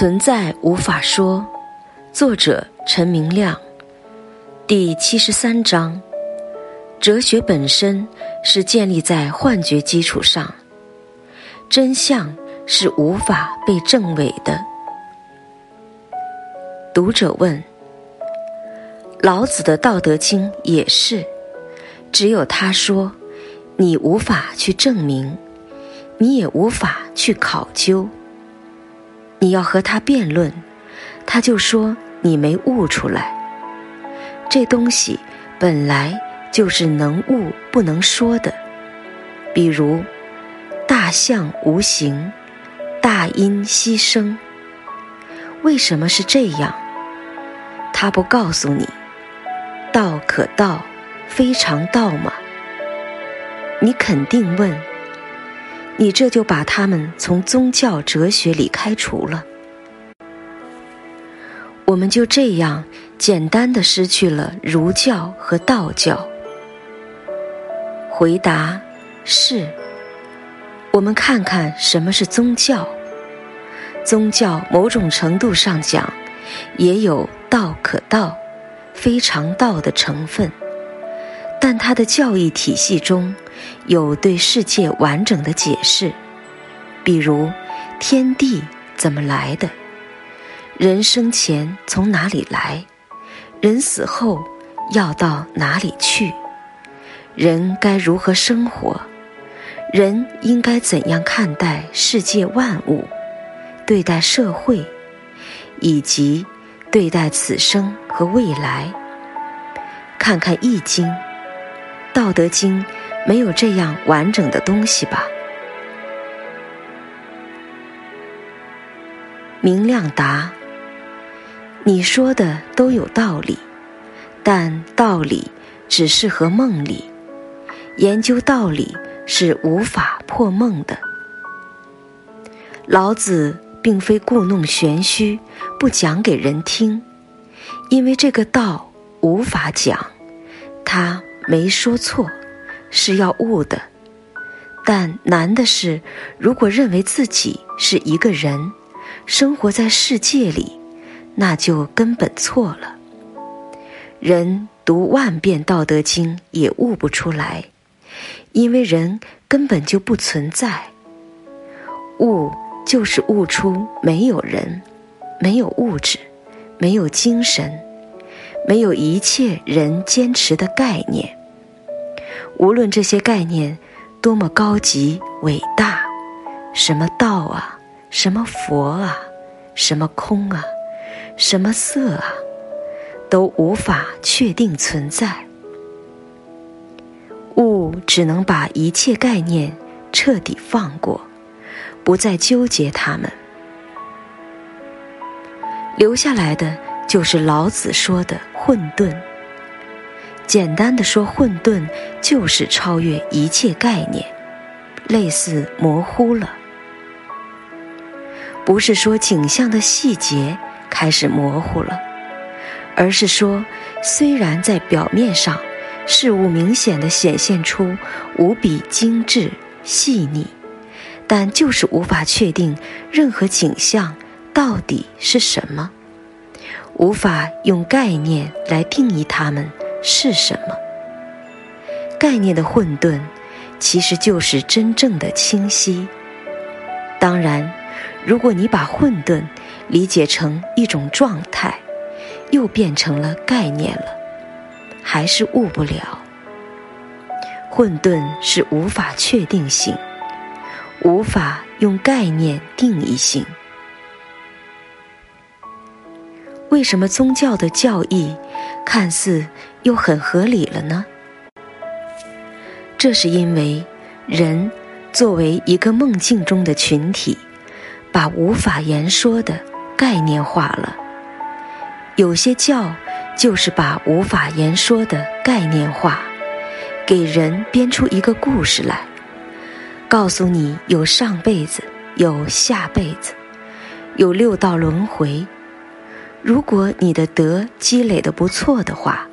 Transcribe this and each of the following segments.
存在无法说，作者陈明亮，第七十三章。哲学本身是建立在幻觉基础上，真相是无法被证伪的。读者问：老子的《道德经》也是，只有他说，你无法去证明，你也无法去考究。你要和他辩论，他就说你没悟出来。这东西本来就是能悟不能说的。比如，大象无形，大音希声。为什么是这样？他不告诉你，道可道，非常道吗？你肯定问。你这就把他们从宗教哲学里开除了，我们就这样简单的失去了儒教和道教。回答是，我们看看什么是宗教。宗教某种程度上讲，也有道可道，非常道的成分。但它的教义体系中有对世界完整的解释，比如天地怎么来的，人生前从哪里来，人死后要到哪里去，人该如何生活，人应该怎样看待世界万物，对待社会，以及对待此生和未来。看看《易经》。《道德经》没有这样完整的东西吧？明亮答：“你说的都有道理，但道理只适合梦里，研究道理是无法破梦的。老子并非故弄玄虚，不讲给人听，因为这个道无法讲，他。”没说错，是要悟的，但难的是，如果认为自己是一个人，生活在世界里，那就根本错了。人读万遍《道德经》也悟不出来，因为人根本就不存在。悟就是悟出没有人，没有物质，没有精神，没有一切人坚持的概念。无论这些概念多么高级伟大，什么道啊，什么佛啊，什么空啊，什么色啊，都无法确定存在。物只能把一切概念彻底放过，不再纠结它们，留下来的就是老子说的混沌。简单的说，混沌就是超越一切概念，类似模糊了。不是说景象的细节开始模糊了，而是说，虽然在表面上事物明显的显现出无比精致细腻，但就是无法确定任何景象到底是什么，无法用概念来定义它们。是什么？概念的混沌，其实就是真正的清晰。当然，如果你把混沌理解成一种状态，又变成了概念了，还是悟不了。混沌是无法确定性，无法用概念定义性。为什么宗教的教义看似又很合理了呢？这是因为人作为一个梦境中的群体，把无法言说的概念化了。有些教就是把无法言说的概念化，给人编出一个故事来，告诉你有上辈子，有下辈子，有六道轮回。如果你的德积累的不错的话，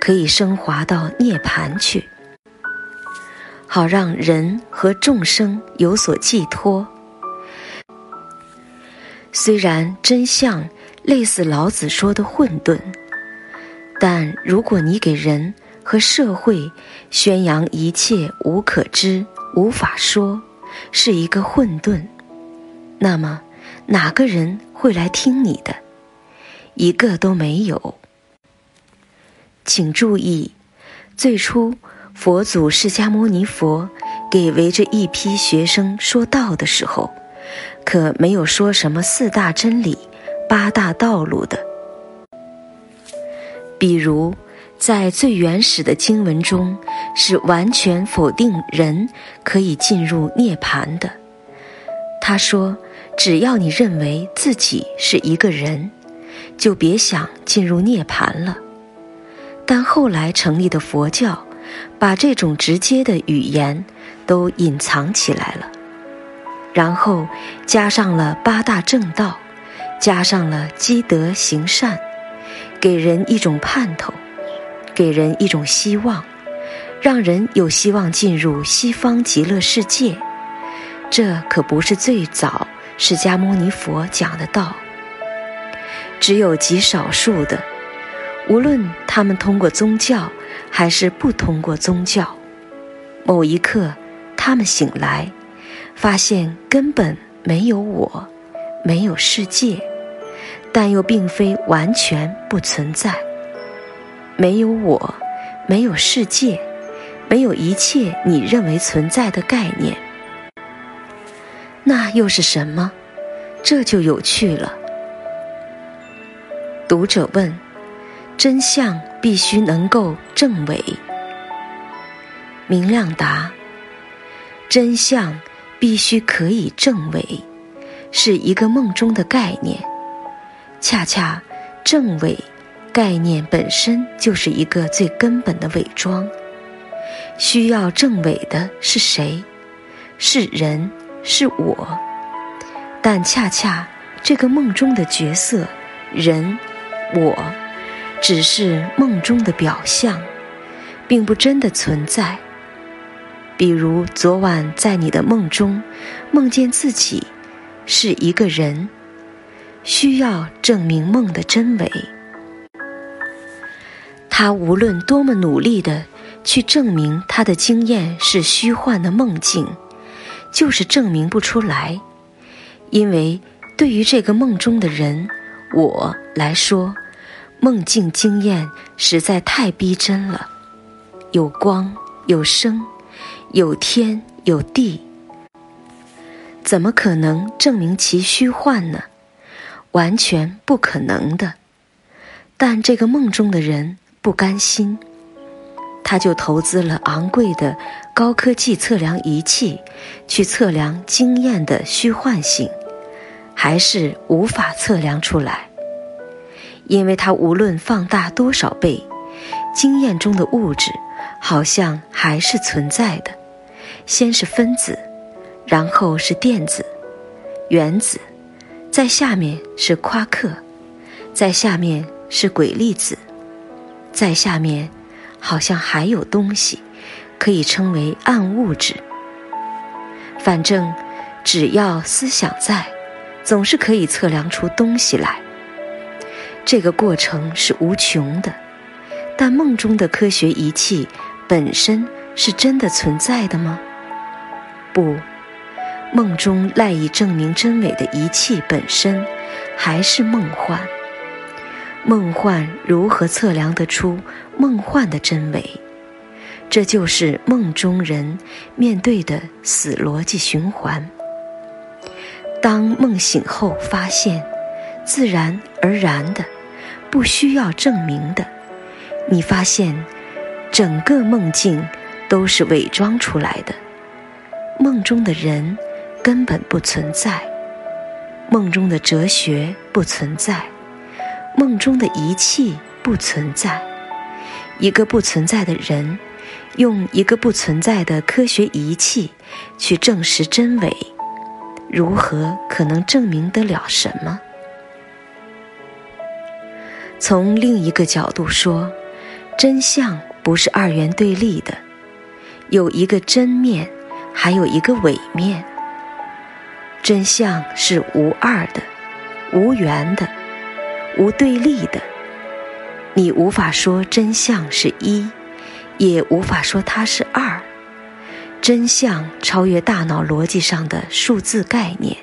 可以升华到涅槃去，好让人和众生有所寄托。虽然真相类似老子说的混沌，但如果你给人和社会宣扬一切无可知、无法说，是一个混沌，那么哪个人会来听你的？一个都没有。请注意，最初佛祖释迦牟尼佛给围着一批学生说道的时候。可没有说什么四大真理、八大道路的。比如，在最原始的经文中，是完全否定人可以进入涅盘的。他说：“只要你认为自己是一个人，就别想进入涅盘了。”但后来成立的佛教，把这种直接的语言都隐藏起来了。然后加上了八大正道，加上了积德行善，给人一种盼头，给人一种希望，让人有希望进入西方极乐世界。这可不是最早释迦牟尼佛讲的道。只有极少数的，无论他们通过宗教还是不通过宗教，某一刻他们醒来。发现根本没有我，没有世界，但又并非完全不存在。没有我，没有世界，没有一切你认为存在的概念，那又是什么？这就有趣了。读者问：真相必须能够证伪？明亮答：真相。必须可以证伪，是一个梦中的概念。恰恰，证伪概念本身就是一个最根本的伪装。需要证伪的是谁？是人，是我。但恰恰这个梦中的角色，人，我，只是梦中的表象，并不真的存在。比如昨晚在你的梦中，梦见自己是一个人，需要证明梦的真伪。他无论多么努力的去证明他的经验是虚幻的梦境，就是证明不出来，因为对于这个梦中的人我来说，梦境经验实在太逼真了，有光有声。有天有地，怎么可能证明其虚幻呢？完全不可能的。但这个梦中的人不甘心，他就投资了昂贵的高科技测量仪器，去测量经验的虚幻性，还是无法测量出来。因为它无论放大多少倍，经验中的物质好像还是存在的。先是分子，然后是电子、原子，在下面是夸克，在下面是轨粒子，在下面好像还有东西，可以称为暗物质。反正只要思想在，总是可以测量出东西来。这个过程是无穷的，但梦中的科学仪器本身是真的存在的吗？不，梦中赖以证明真伪的仪器本身还是梦幻。梦幻如何测量得出梦幻的真伪？这就是梦中人面对的死逻辑循环。当梦醒后发现，自然而然的，不需要证明的，你发现整个梦境都是伪装出来的。梦中的人根本不存在，梦中的哲学不存在，梦中的仪器不存在。一个不存在的人，用一个不存在的科学仪器去证实真伪，如何可能证明得了什么？从另一个角度说，真相不是二元对立的，有一个真面。还有一个伪面，真相是无二的，无缘的，无对立的。你无法说真相是一，也无法说它是二。真相超越大脑逻辑上的数字概念。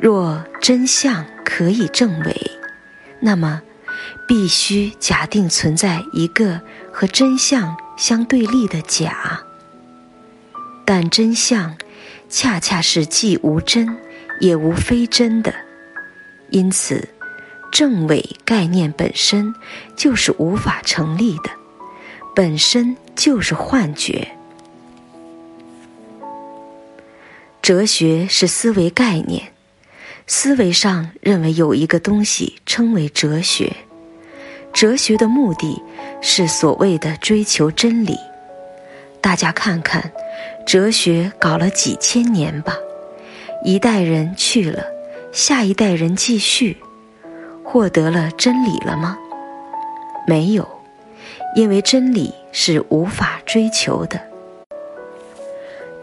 若真相可以证伪，那么必须假定存在一个和真相相对立的假。但真相恰恰是既无真也无非真的，因此。正伪概念本身就是无法成立的，本身就是幻觉。哲学是思维概念，思维上认为有一个东西称为哲学，哲学的目的是所谓的追求真理。大家看看，哲学搞了几千年吧，一代人去了，下一代人继续。获得了真理了吗？没有，因为真理是无法追求的。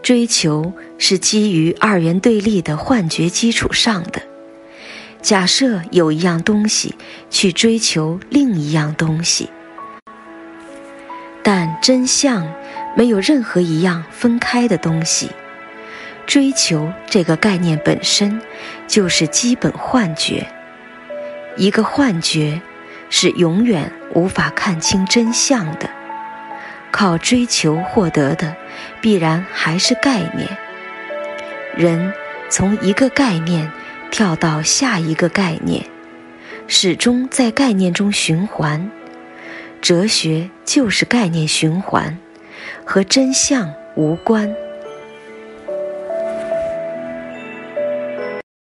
追求是基于二元对立的幻觉基础上的。假设有一样东西去追求另一样东西，但真相没有任何一样分开的东西。追求这个概念本身就是基本幻觉。一个幻觉是永远无法看清真相的，靠追求获得的必然还是概念。人从一个概念跳到下一个概念，始终在概念中循环。哲学就是概念循环，和真相无关。